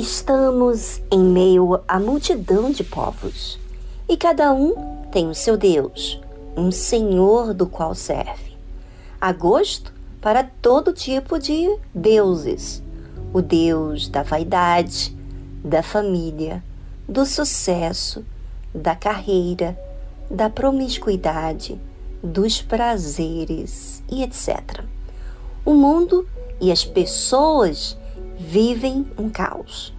Estamos em meio à multidão de povos e cada um tem o seu Deus, um Senhor do qual serve. Há gosto para todo tipo de deuses: o Deus da vaidade, da família, do sucesso, da carreira, da promiscuidade, dos prazeres e etc. O mundo e as pessoas vivem um caos.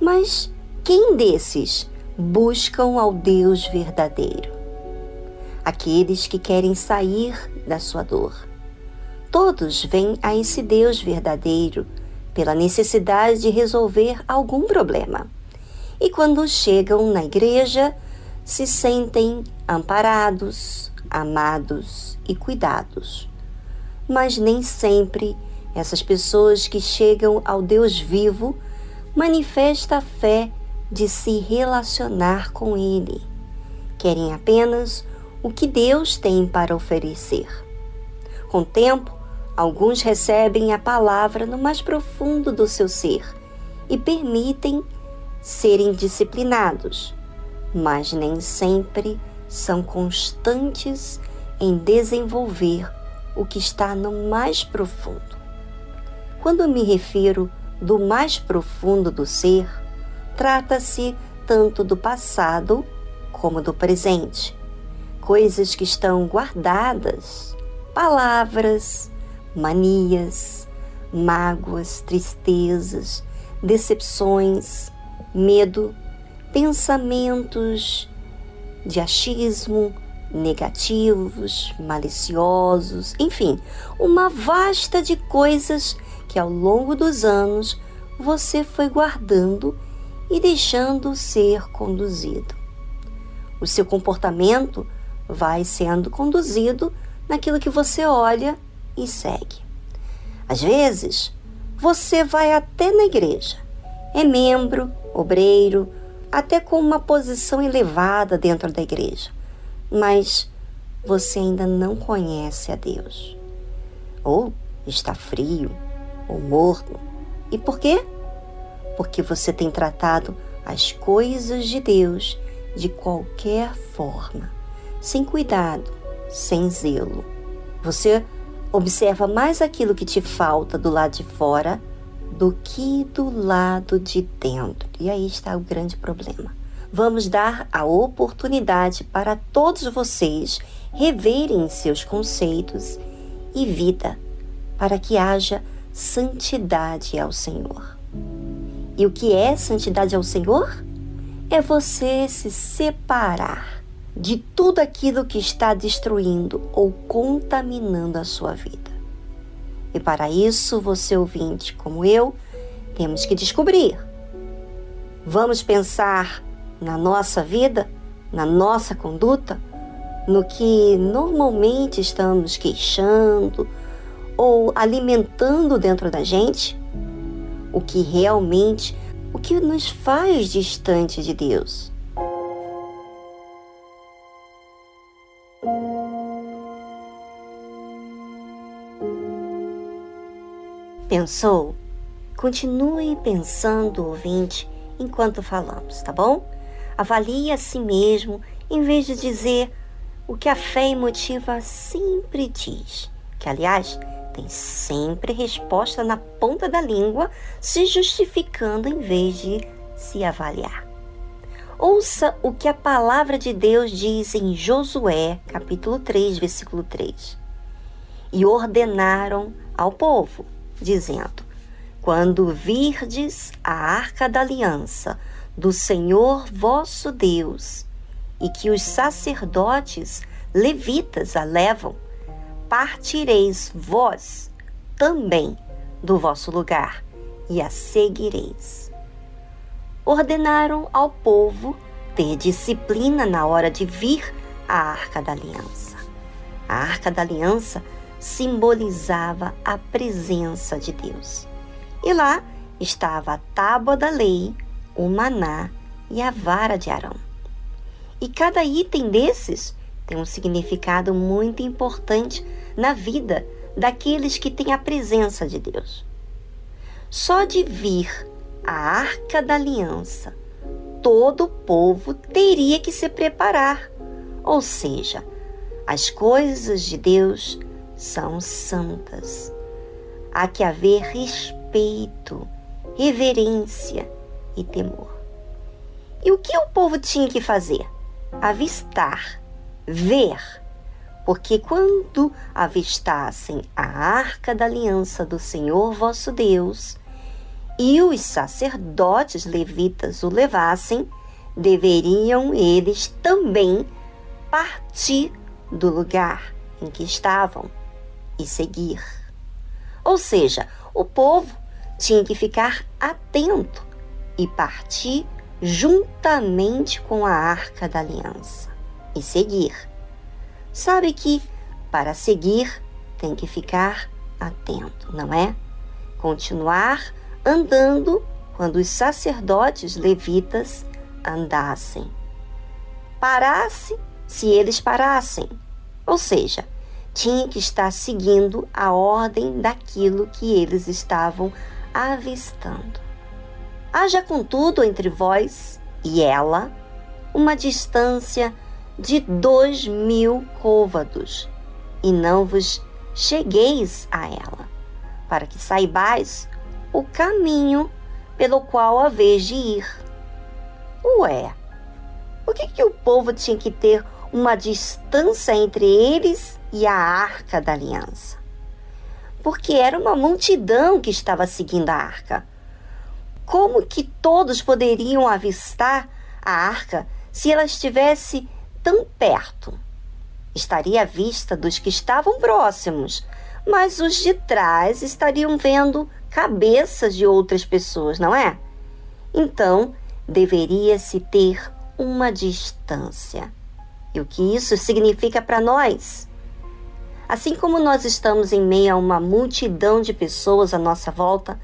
Mas quem desses buscam ao Deus verdadeiro? Aqueles que querem sair da sua dor. Todos vêm a esse Deus verdadeiro pela necessidade de resolver algum problema. E quando chegam na igreja, se sentem amparados, amados e cuidados. Mas nem sempre essas pessoas que chegam ao Deus vivo manifestam a fé de se relacionar com Ele. Querem apenas o que Deus tem para oferecer. Com o tempo, alguns recebem a palavra no mais profundo do seu ser e permitem serem disciplinados, mas nem sempre são constantes em desenvolver o que está no mais profundo. Quando me refiro do mais profundo do ser, trata-se tanto do passado como do presente. Coisas que estão guardadas, palavras, manias, mágoas, tristezas, decepções, medo, pensamentos de achismo, negativos, maliciosos, enfim, uma vasta de coisas que ao longo dos anos você foi guardando e deixando ser conduzido. O seu comportamento vai sendo conduzido naquilo que você olha e segue. Às vezes, você vai até na igreja, é membro, obreiro, até com uma posição elevada dentro da igreja, mas você ainda não conhece a Deus. Ou está frio, ou morto. E por quê? Porque você tem tratado as coisas de Deus de qualquer forma, sem cuidado, sem zelo. Você observa mais aquilo que te falta do lado de fora do que do lado de dentro. E aí está o grande problema. Vamos dar a oportunidade para todos vocês reverem seus conceitos e vida, para que haja santidade ao Senhor. E o que é santidade ao Senhor? É você se separar de tudo aquilo que está destruindo ou contaminando a sua vida. E para isso, você ouvinte como eu, temos que descobrir. Vamos pensar na nossa vida, na nossa conduta, no que normalmente estamos queixando, ou alimentando dentro da gente o que realmente o que nos faz distante de Deus. Pensou? Continue pensando, ouvinte, enquanto falamos, tá bom? Avalie a si mesmo em vez de dizer o que a fé emotiva sempre diz, que aliás tem sempre resposta na ponta da língua, se justificando em vez de se avaliar. Ouça o que a palavra de Deus diz em Josué, capítulo 3, versículo 3. E ordenaram ao povo, dizendo: Quando virdes a arca da aliança do Senhor vosso Deus, e que os sacerdotes levitas a levam, partireis vós também do vosso lugar e a seguireis. Ordenaram ao povo ter disciplina na hora de vir à Arca da Aliança. A Arca da Aliança simbolizava a presença de Deus. E lá estava a tábua da lei, o maná e a vara de Arão. E cada item desses tem um significado muito importante na vida daqueles que têm a presença de Deus. Só de vir a arca da aliança, todo o povo teria que se preparar. Ou seja, as coisas de Deus são santas. Há que haver respeito, reverência e temor. E o que o povo tinha que fazer? Avistar, ver. Porque quando avistassem a arca da aliança do Senhor vosso Deus, e os sacerdotes levitas o levassem, deveriam eles também partir do lugar em que estavam e seguir. Ou seja, o povo tinha que ficar atento e partir juntamente com a arca da aliança e seguir. Sabe que para seguir tem que ficar atento, não é? Continuar andando quando os sacerdotes levitas andassem. Parasse se eles parassem. Ou seja, tinha que estar seguindo a ordem daquilo que eles estavam avistando. Haja, contudo, entre vós e ela uma distância de dois mil côvados, e não vos chegueis a ela, para que saibais o caminho pelo qual haveis de ir. Ué, por que, que o povo tinha que ter uma distância entre eles e a arca da aliança? Porque era uma multidão que estava seguindo a arca. Como que todos poderiam avistar a arca se ela estivesse tão perto? Estaria à vista dos que estavam próximos, mas os de trás estariam vendo cabeças de outras pessoas, não é? Então, deveria-se ter uma distância. E o que isso significa para nós? Assim como nós estamos em meio a uma multidão de pessoas à nossa volta,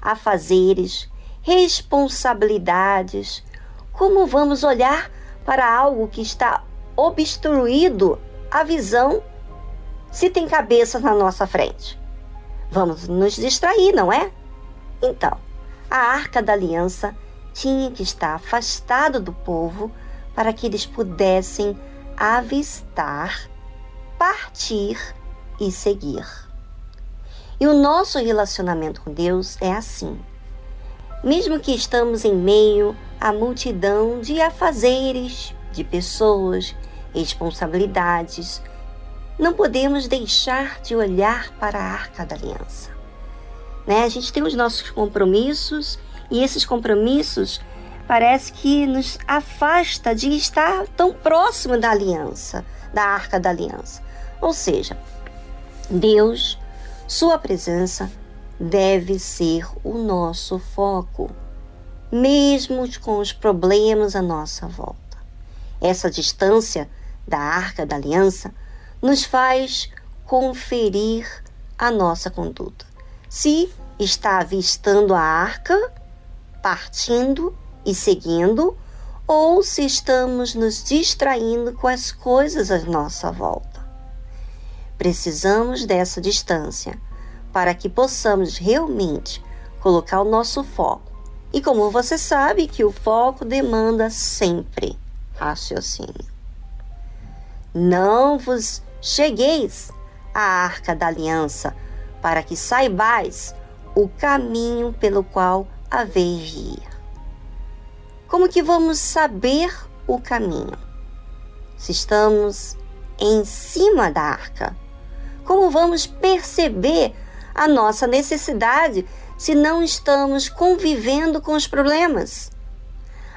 a fazeres, responsabilidades, como vamos olhar para algo que está obstruído a visão se tem cabeça na nossa frente? Vamos nos distrair, não é? Então, a arca da aliança tinha que estar afastada do povo para que eles pudessem avistar, partir e seguir. E o nosso relacionamento com Deus é assim mesmo que estamos em meio à multidão de afazeres, de pessoas, responsabilidades, não podemos deixar de olhar para a arca da aliança. Né? A gente tem os nossos compromissos e esses compromissos parece que nos afasta de estar tão próximo da aliança, da arca da aliança. Ou seja, Deus, Sua presença, deve ser o nosso foco, mesmo com os problemas à nossa volta. Essa distância da arca da aliança nos faz conferir a nossa conduta. Se está avistando a arca, partindo e seguindo, ou se estamos nos distraindo com as coisas à nossa volta. Precisamos dessa distância para que possamos realmente colocar o nosso foco. E como você sabe que o foco demanda sempre raciocínio. Não vos chegueis à arca da aliança, para que saibais o caminho pelo qual haveis de ir. Como que vamos saber o caminho? Se estamos em cima da arca, como vamos perceber a nossa necessidade se não estamos convivendo com os problemas.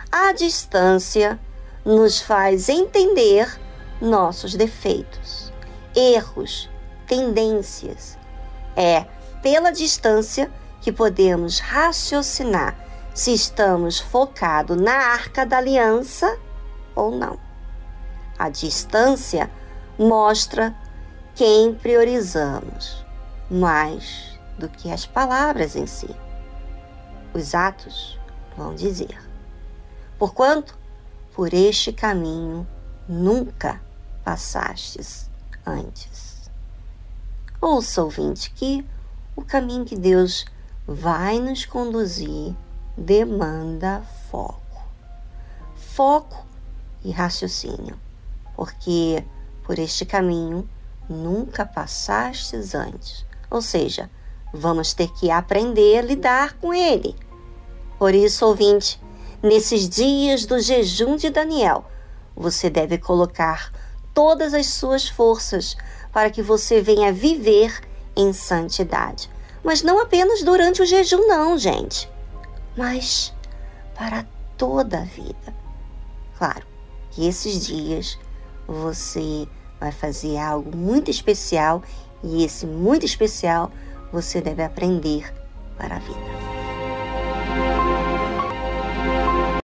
A distância nos faz entender nossos defeitos, erros, tendências. É pela distância que podemos raciocinar se estamos focados na arca da aliança ou não. A distância mostra quem priorizamos mais do que as palavras em si. Os atos vão dizer. Porquanto, por este caminho nunca passastes antes. Ouça, ouvinte, que o caminho que Deus vai nos conduzir demanda foco. Foco e raciocínio, porque por este caminho nunca passastes antes. Ou seja, vamos ter que aprender a lidar com ele. Por isso, ouvinte, nesses dias do jejum de Daniel, você deve colocar todas as suas forças para que você venha viver em santidade. Mas não apenas durante o jejum, não, gente, mas para toda a vida. Claro que esses dias você vai fazer algo muito especial e esse muito especial você deve aprender para a vida.